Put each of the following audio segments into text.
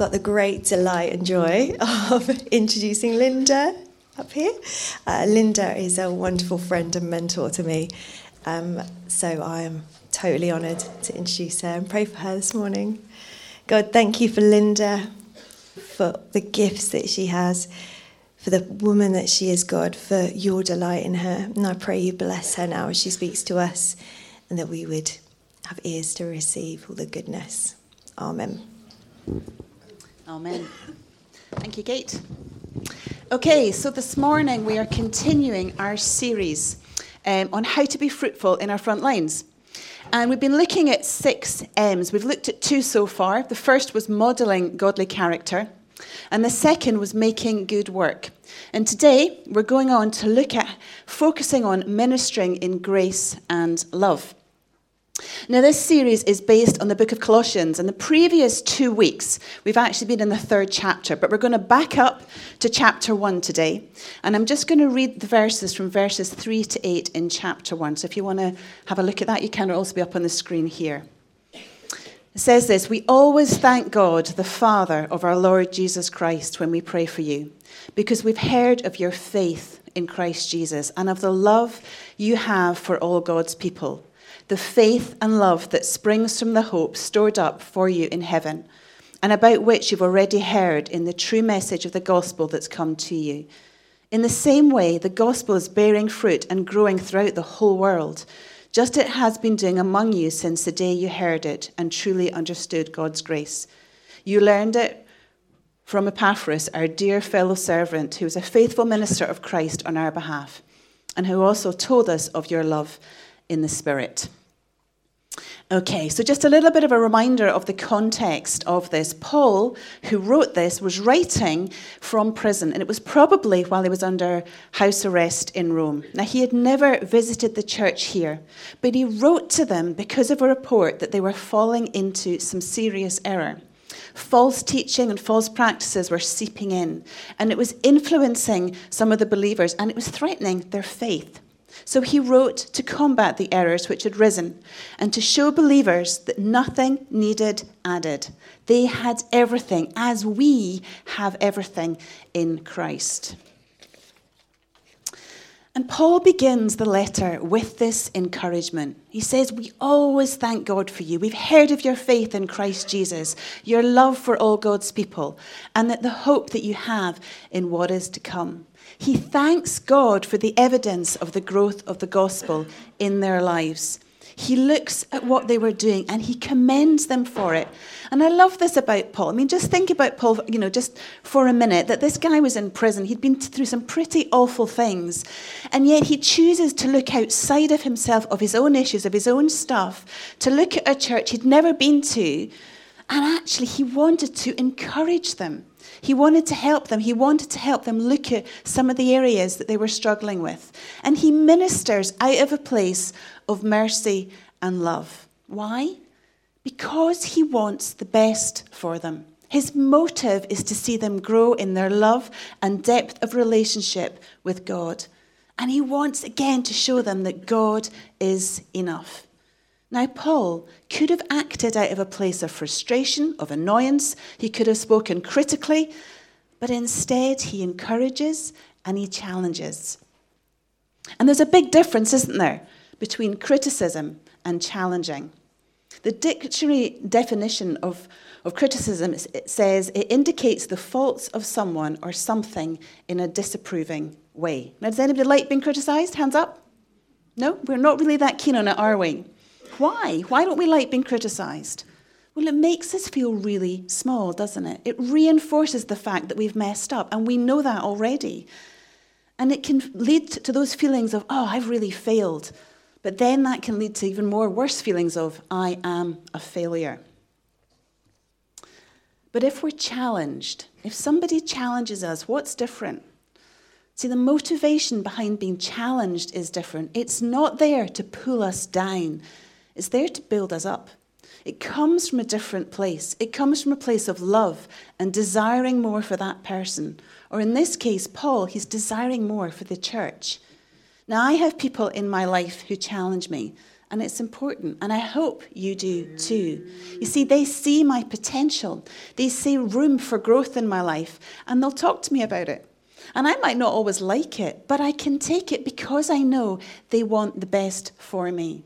got the great delight and joy of introducing Linda up here. Uh, Linda is a wonderful friend and mentor to me, um, so I am totally honoured to introduce her and pray for her this morning. God, thank you for Linda, for the gifts that she has, for the woman that she is, God, for your delight in her. And I pray you bless her now as she speaks to us and that we would have ears to receive all the goodness. Amen. Amen. Thank you, Kate. Okay, so this morning we are continuing our series um, on how to be fruitful in our front lines. And we've been looking at six M's. We've looked at two so far. The first was modelling godly character, and the second was making good work. And today we're going on to look at focusing on ministering in grace and love. Now, this series is based on the book of Colossians, and the previous two weeks we've actually been in the third chapter, but we're going to back up to chapter 1 today. And I'm just going to read the verses from verses 3 to 8 in chapter 1. So if you want to have a look at that, you can also be up on the screen here. It says this We always thank God, the Father of our Lord Jesus Christ, when we pray for you, because we've heard of your faith in Christ Jesus and of the love you have for all God's people the faith and love that springs from the hope stored up for you in heaven, and about which you've already heard in the true message of the gospel that's come to you. In the same way, the gospel is bearing fruit and growing throughout the whole world, just as it has been doing among you since the day you heard it and truly understood God's grace. You learned it from Epaphras, our dear fellow servant, who is a faithful minister of Christ on our behalf, and who also told us of your love in the Spirit. Okay, so just a little bit of a reminder of the context of this. Paul, who wrote this, was writing from prison, and it was probably while he was under house arrest in Rome. Now, he had never visited the church here, but he wrote to them because of a report that they were falling into some serious error. False teaching and false practices were seeping in, and it was influencing some of the believers, and it was threatening their faith. So he wrote to combat the errors which had risen and to show believers that nothing needed added. They had everything, as we have everything in Christ. And Paul begins the letter with this encouragement. He says, We always thank God for you. We've heard of your faith in Christ Jesus, your love for all God's people, and that the hope that you have in what is to come. He thanks God for the evidence of the growth of the gospel in their lives. He looks at what they were doing and he commends them for it. And I love this about Paul. I mean, just think about Paul, you know, just for a minute that this guy was in prison. He'd been through some pretty awful things. And yet he chooses to look outside of himself, of his own issues, of his own stuff, to look at a church he'd never been to. And actually, he wanted to encourage them. He wanted to help them. He wanted to help them look at some of the areas that they were struggling with. And he ministers out of a place of mercy and love. Why? Because he wants the best for them. His motive is to see them grow in their love and depth of relationship with God. And he wants again to show them that God is enough. Now, Paul could have acted out of a place of frustration, of annoyance. He could have spoken critically, but instead he encourages and he challenges. And there's a big difference, isn't there, between criticism and challenging. The dictionary definition of, of criticism it says it indicates the faults of someone or something in a disapproving way. Now, does anybody like being criticized? Hands up. No, we're not really that keen on it, are we? Why? Why don't we like being criticized? Well, it makes us feel really small, doesn't it? It reinforces the fact that we've messed up, and we know that already. And it can lead to those feelings of, oh, I've really failed. But then that can lead to even more worse feelings of, I am a failure. But if we're challenged, if somebody challenges us, what's different? See, the motivation behind being challenged is different. It's not there to pull us down, it's there to build us up. It comes from a different place. It comes from a place of love and desiring more for that person. Or in this case, Paul, he's desiring more for the church. Now, I have people in my life who challenge me, and it's important. And I hope you do too. You see, they see my potential, they see room for growth in my life, and they'll talk to me about it. And I might not always like it, but I can take it because I know they want the best for me.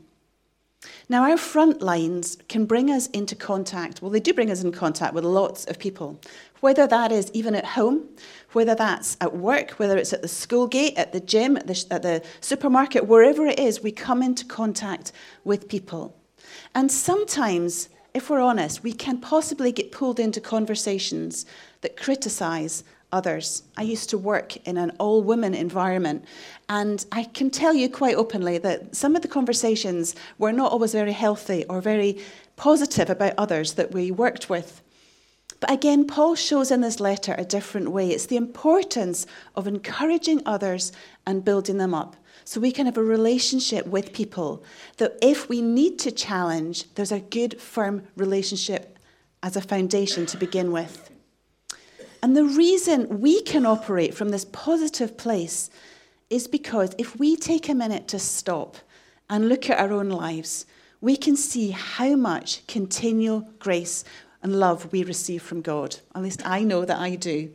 Now, our front lines can bring us into contact, well, they do bring us in contact with lots of people, whether that is even at home, whether that's at work, whether it's at the school gate, at the gym, at the, at the supermarket, wherever it is, we come into contact with people. And sometimes, if we're honest, we can possibly get pulled into conversations that criticize others. I used to work in an all women environment, and I can tell you quite openly that some of the conversations were not always very healthy or very positive about others that we worked with. But again, Paul shows in this letter a different way. It's the importance of encouraging others and building them up. So we can have a relationship with people that if we need to challenge, there's a good, firm relationship as a foundation to begin with. And the reason we can operate from this positive place is because if we take a minute to stop and look at our own lives, we can see how much continual grace and love we receive from God. At least I know that I do.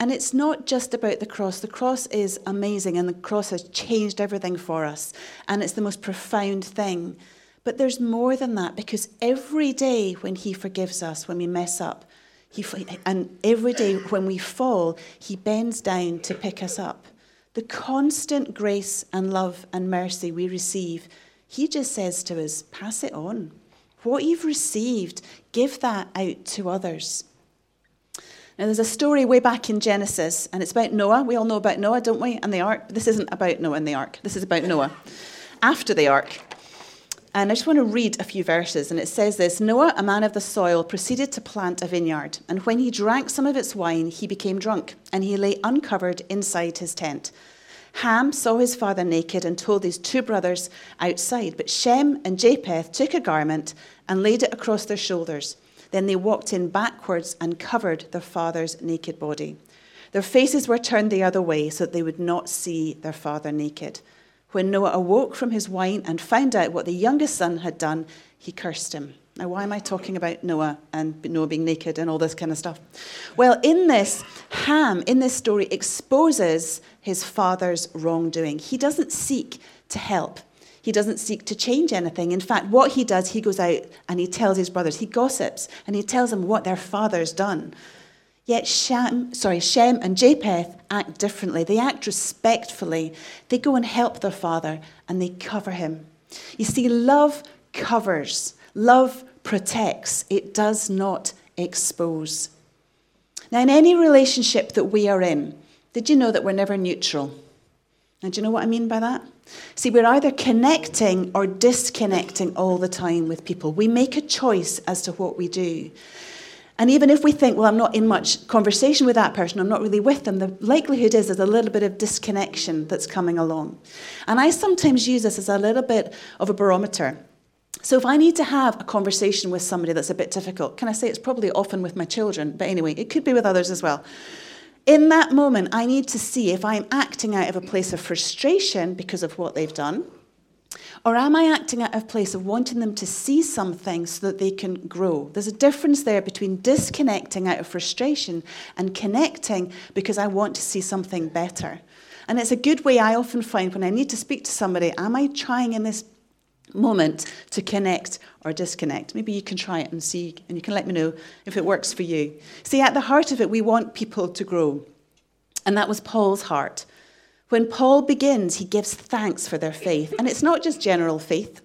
And it's not just about the cross. The cross is amazing, and the cross has changed everything for us, and it's the most profound thing. But there's more than that because every day when He forgives us, when we mess up, he, and every day when we fall, He bends down to pick us up. The constant grace and love and mercy we receive, He just says to us, pass it on. What you've received, give that out to others. Now, there's a story way back in Genesis, and it's about Noah. We all know about Noah, don't we? And the ark. This isn't about Noah and the ark. This is about Noah. After the ark, and I just want to read a few verses, and it says this Noah, a man of the soil, proceeded to plant a vineyard, and when he drank some of its wine, he became drunk, and he lay uncovered inside his tent. Ham saw his father naked and told his two brothers outside, but Shem and Japheth took a garment and laid it across their shoulders. Then they walked in backwards and covered their father's naked body. Their faces were turned the other way so that they would not see their father naked. When Noah awoke from his wine and found out what the youngest son had done, he cursed him. Now, why am I talking about Noah and Noah being naked and all this kind of stuff? Well, in this, Ham, in this story, exposes his father's wrongdoing. He doesn't seek to help, he doesn't seek to change anything. In fact, what he does, he goes out and he tells his brothers, he gossips, and he tells them what their father's done. Yet Shem, sorry, Shem and Japheth act differently. They act respectfully. They go and help their father and they cover him. You see, love covers, love protects, it does not expose. Now, in any relationship that we are in, did you know that we're never neutral? And do you know what I mean by that? See, we're either connecting or disconnecting all the time with people. We make a choice as to what we do. And even if we think, well, I'm not in much conversation with that person, I'm not really with them, the likelihood is there's a little bit of disconnection that's coming along. And I sometimes use this as a little bit of a barometer. So if I need to have a conversation with somebody that's a bit difficult, can I say it's probably often with my children, but anyway, it could be with others as well. In that moment, I need to see if I'm acting out of a place of frustration because of what they've done, or am I acting out of place of wanting them to see something so that they can grow? There's a difference there between disconnecting out of frustration and connecting because I want to see something better. And it's a good way I often find when I need to speak to somebody, am I trying in this moment to connect or disconnect? Maybe you can try it and see, and you can let me know if it works for you. See, at the heart of it, we want people to grow. And that was Paul's heart. When Paul begins, he gives thanks for their faith. And it's not just general faith,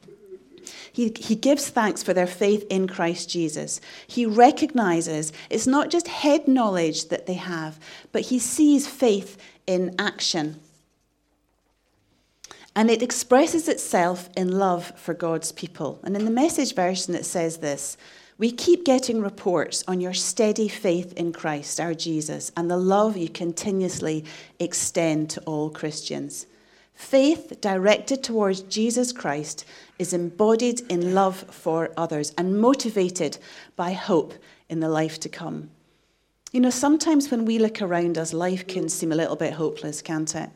he, he gives thanks for their faith in Christ Jesus. He recognizes it's not just head knowledge that they have, but he sees faith in action. And it expresses itself in love for God's people. And in the message version, it says this we keep getting reports on your steady faith in Christ, our Jesus, and the love you continuously extend to all Christians. Faith directed towards Jesus Christ is embodied in love for others and motivated by hope in the life to come. You know, sometimes when we look around us, life can seem a little bit hopeless, can't it?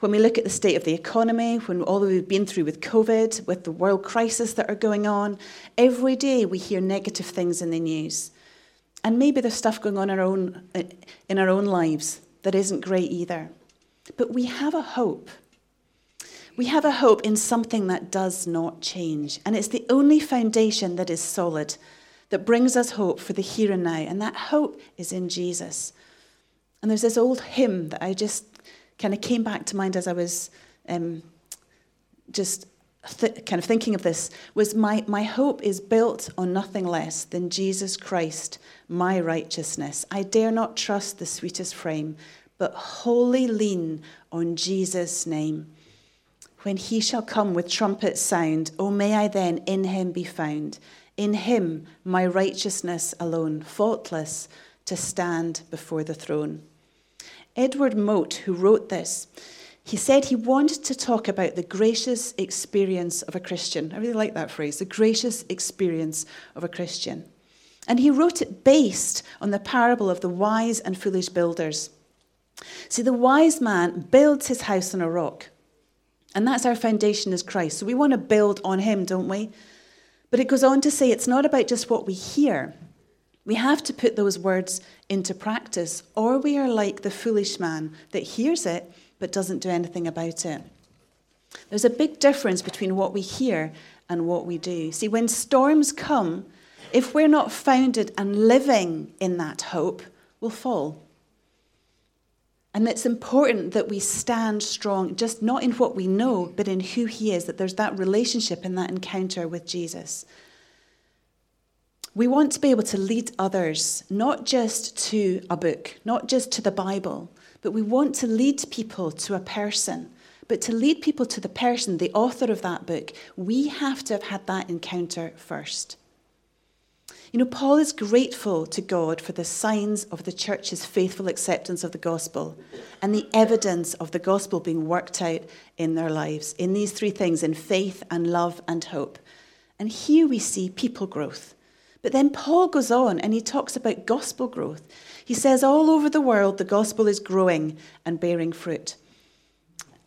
When we look at the state of the economy, when all that we've been through with COVID, with the world crisis that are going on, every day we hear negative things in the news. And maybe there's stuff going on in our own, in our own lives that isn't great either. But we have a hope. We have a hope in something that does not change. And it's the only foundation that is solid, that brings us hope for the here and now. And that hope is in Jesus. And there's this old hymn that I just kind of came back to mind as I was um, just th- kind of thinking of this was my, my hope is built on nothing less than Jesus Christ, my righteousness. I dare not trust the sweetest frame, but wholly lean on Jesus' name. When he shall come with trumpet sound, oh, may I then in him be found. In him, my righteousness alone, faultless, to stand before the throne. Edward Mote, who wrote this, he said he wanted to talk about the gracious experience of a Christian. I really like that phrase, the gracious experience of a Christian. And he wrote it based on the parable of the wise and foolish builders. See, the wise man builds his house on a rock, and that's our foundation as Christ. So we want to build on him, don't we? But it goes on to say it's not about just what we hear, we have to put those words into practice, or we are like the foolish man that hears it but doesn't do anything about it. There's a big difference between what we hear and what we do. See, when storms come, if we're not founded and living in that hope, we'll fall. And it's important that we stand strong, just not in what we know, but in who He is, that there's that relationship and that encounter with Jesus. We want to be able to lead others, not just to a book, not just to the Bible, but we want to lead people to a person. But to lead people to the person, the author of that book, we have to have had that encounter first. You know, Paul is grateful to God for the signs of the church's faithful acceptance of the gospel and the evidence of the gospel being worked out in their lives, in these three things in faith and love and hope. And here we see people growth. But then Paul goes on and he talks about gospel growth. He says, all over the world, the gospel is growing and bearing fruit.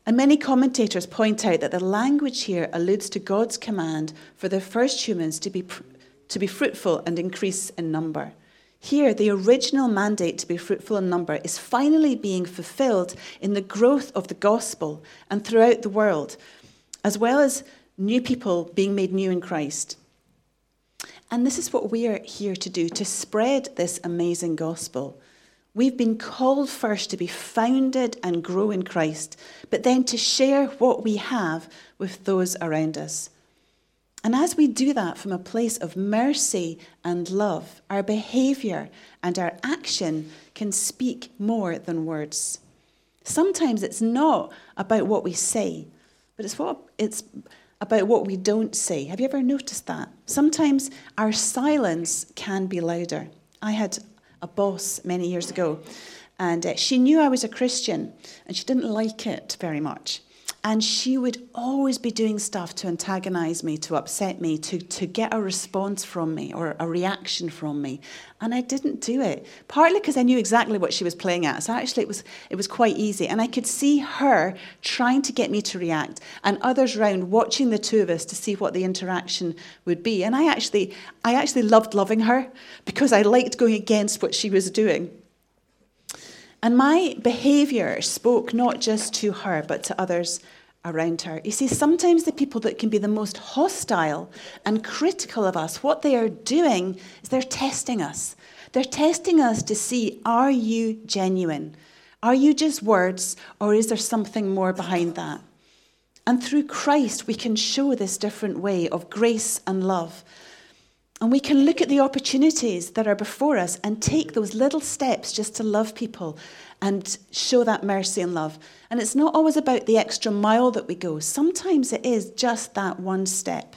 And many commentators point out that the language here alludes to God's command for the first humans to be, to be fruitful and increase in number. Here, the original mandate to be fruitful in number is finally being fulfilled in the growth of the gospel and throughout the world, as well as new people being made new in Christ. And this is what we are here to do to spread this amazing gospel. We've been called first to be founded and grow in Christ, but then to share what we have with those around us. And as we do that from a place of mercy and love, our behavior and our action can speak more than words. Sometimes it's not about what we say, but it's what it's about what we don't say. Have you ever noticed that? Sometimes our silence can be louder. I had a boss many years ago, and uh, she knew I was a Christian, and she didn't like it very much. And she would always be doing stuff to antagonize me, to upset me, to, to get a response from me or a reaction from me. And I didn't do it, partly because I knew exactly what she was playing at. So actually, it was, it was quite easy. And I could see her trying to get me to react and others round watching the two of us to see what the interaction would be. And I actually, I actually loved loving her because I liked going against what she was doing. And my behaviour spoke not just to her, but to others around her. You see, sometimes the people that can be the most hostile and critical of us, what they are doing is they're testing us. They're testing us to see are you genuine? Are you just words, or is there something more behind that? And through Christ, we can show this different way of grace and love and we can look at the opportunities that are before us and take those little steps just to love people and show that mercy and love. And it's not always about the extra mile that we go, sometimes it is just that one step.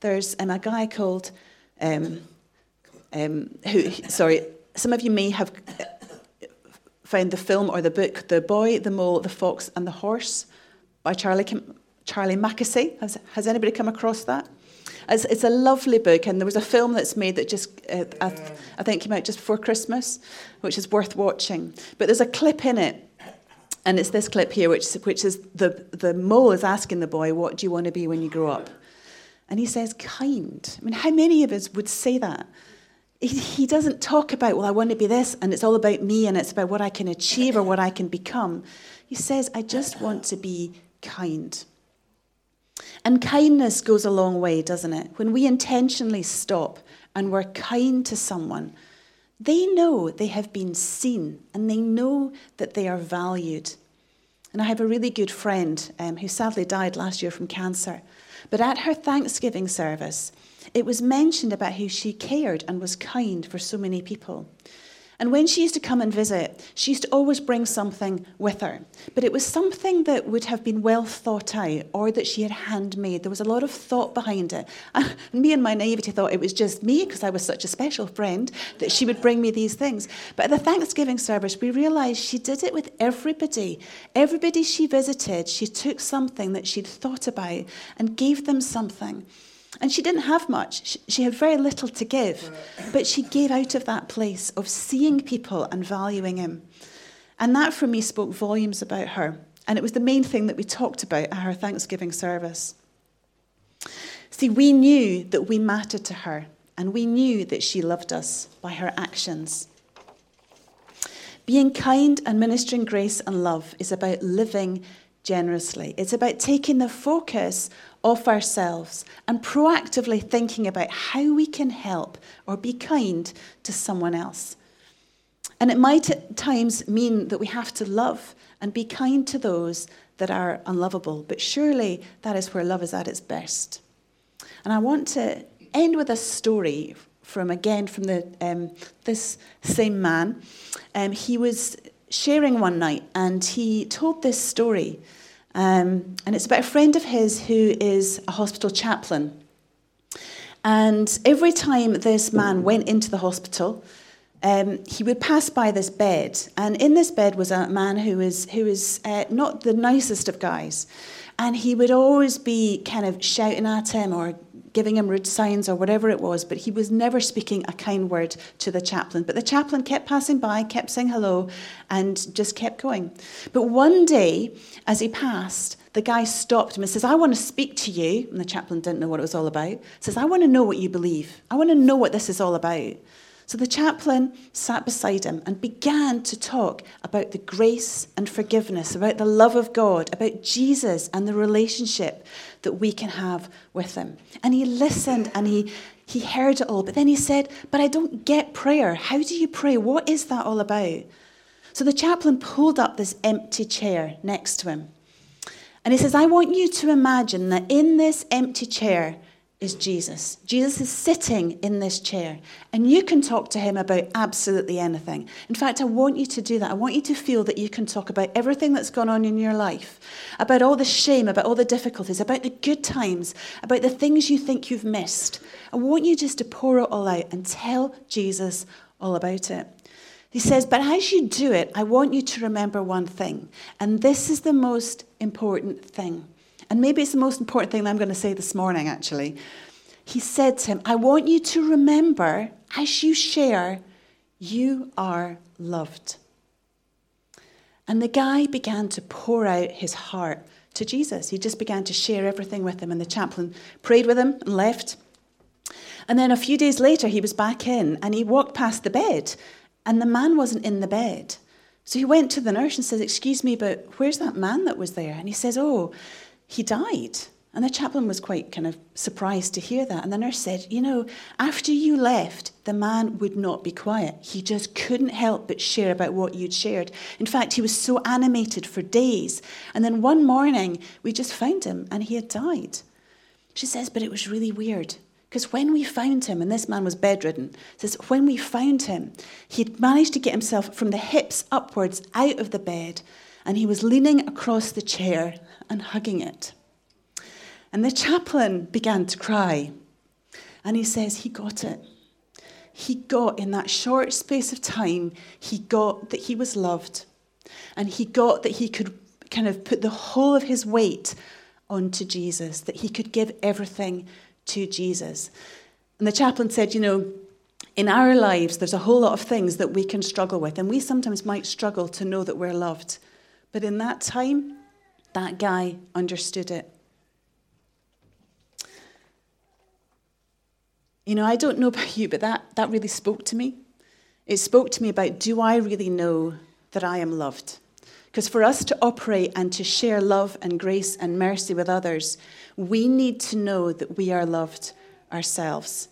There's um, a guy called, um, um, who, sorry, some of you may have found the film or the book, The Boy, the Mole, the Fox, and the Horse by Charlie, Charlie Mackesy. Has, has anybody come across that? It's, it's, a lovely book, and there was a film that's made that just, uh, I, I, think, came out just before Christmas, which is worth watching. But there's a clip in it And it's this clip here, which, which is the, the mole is asking the boy, What do you want to be when you grow up? And he says, Kind. I mean, how many of us would say that? He doesn't talk about, Well, I want to be this, and it's all about me, and it's about what I can achieve or what I can become. He says, I just want to be kind. And kindness goes a long way, doesn't it? When we intentionally stop and we're kind to someone, they know they have been seen and they know that they are valued. And I have a really good friend um, who sadly died last year from cancer. But at her Thanksgiving service, it was mentioned about how she cared and was kind for so many people. And when she used to come and visit, she used to always bring something with her. But it was something that would have been well thought out or that she had handmade. There was a lot of thought behind it. And me and my naivety thought it was just me, because I was such a special friend, that she would bring me these things. But at the Thanksgiving service, we realised she did it with everybody. Everybody she visited, she took something that she'd thought about and gave them something. And she didn't have much. She, had very little to give. But she gave out of that place of seeing people and valuing him. And that for me spoke volumes about her. And it was the main thing that we talked about at her Thanksgiving service. See, we knew that we mattered to her, and we knew that she loved us by her actions. Being kind and ministering grace and love is about living generously. It's about taking the focus off ourselves and proactively thinking about how we can help or be kind to someone else. And it might at times mean that we have to love and be kind to those that are unlovable, but surely that is where love is at its best. And I want to end with a story from again from the um, this same man. Um, he was sharing one night and he told this story. Um, and it's about a friend of his who is a hospital chaplain. And every time this man went into the hospital, um, he would pass by this bed. And in this bed was a man who was, who was uh, not the nicest of guys. And he would always be kind of shouting at him or giving him rude signs or whatever it was, but he was never speaking a kind word to the chaplain. But the chaplain kept passing by, kept saying hello, and just kept going. But one day, as he passed, the guy stopped him and says, I want to speak to you. And the chaplain didn't know what it was all about. Says, I want to know what you believe. I want to know what this is all about. So the chaplain sat beside him and began to talk about the grace and forgiveness, about the love of God, about Jesus and the relationship that we can have with him. And he listened and he, he heard it all. But then he said, But I don't get prayer. How do you pray? What is that all about? So the chaplain pulled up this empty chair next to him. And he says, I want you to imagine that in this empty chair, is Jesus. Jesus is sitting in this chair, and you can talk to him about absolutely anything. In fact, I want you to do that. I want you to feel that you can talk about everything that's gone on in your life, about all the shame, about all the difficulties, about the good times, about the things you think you've missed. I want you just to pour it all out and tell Jesus all about it. He says, But as you do it, I want you to remember one thing, and this is the most important thing. And maybe it's the most important thing that I'm going to say this morning, actually. He said to him, I want you to remember as you share, you are loved. And the guy began to pour out his heart to Jesus. He just began to share everything with him, and the chaplain prayed with him and left. And then a few days later, he was back in and he walked past the bed, and the man wasn't in the bed. So he went to the nurse and says, Excuse me, but where's that man that was there? And he says, Oh, he died. And the chaplain was quite kind of surprised to hear that. And the nurse said, You know, after you left, the man would not be quiet. He just couldn't help but share about what you'd shared. In fact, he was so animated for days. And then one morning, we just found him and he had died. She says, But it was really weird. Because when we found him, and this man was bedridden, says, when we found him, he'd managed to get himself from the hips upwards out of the bed, and he was leaning across the chair and hugging it. And the chaplain began to cry. And he says he got it. He got, in that short space of time, he got that he was loved. And he got that he could kind of put the whole of his weight onto Jesus, that he could give everything to Jesus. And the chaplain said, You know, in our lives, there's a whole lot of things that we can struggle with, and we sometimes might struggle to know that we're loved. But in that time, that guy understood it. You know, I don't know about you, but that, that really spoke to me. It spoke to me about do I really know that I am loved? Because for us to operate and to share love and grace and mercy with others, we need to know that we are loved ourselves.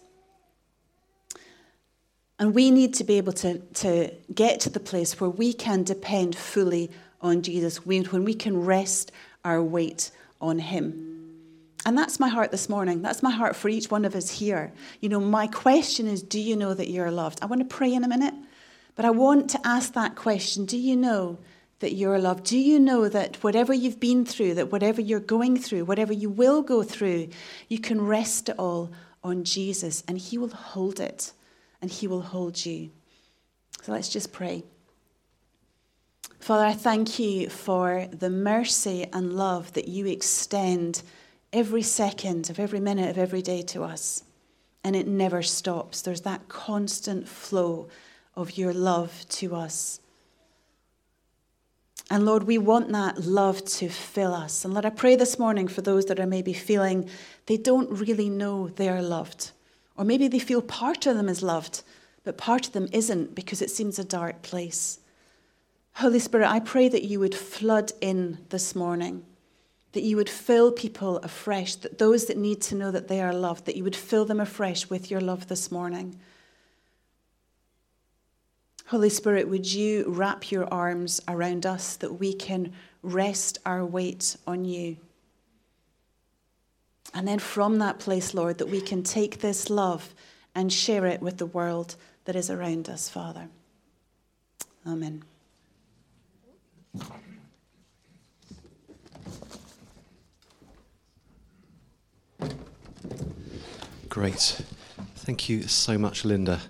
And we need to be able to, to get to the place where we can depend fully on Jesus, when we can rest our weight on Him. And that's my heart this morning. That's my heart for each one of us here. You know, my question is do you know that you're loved? I want to pray in a minute, but I want to ask that question Do you know that you're loved? Do you know that whatever you've been through, that whatever you're going through, whatever you will go through, you can rest it all on Jesus and He will hold it and He will hold you? So let's just pray. Father, I thank you for the mercy and love that you extend every second of every minute of every day to us. And it never stops. There's that constant flow of your love to us. And Lord, we want that love to fill us. And Lord, I pray this morning for those that are maybe feeling they don't really know they are loved. Or maybe they feel part of them is loved, but part of them isn't because it seems a dark place. Holy Spirit, I pray that you would flood in this morning that you would fill people afresh, that those that need to know that they are loved, that you would fill them afresh with your love this morning. Holy Spirit, would you wrap your arms around us that we can rest our weight on you? And then from that place, Lord, that we can take this love and share it with the world that is around us, Father. Amen. Great. Thank you so much, Linda.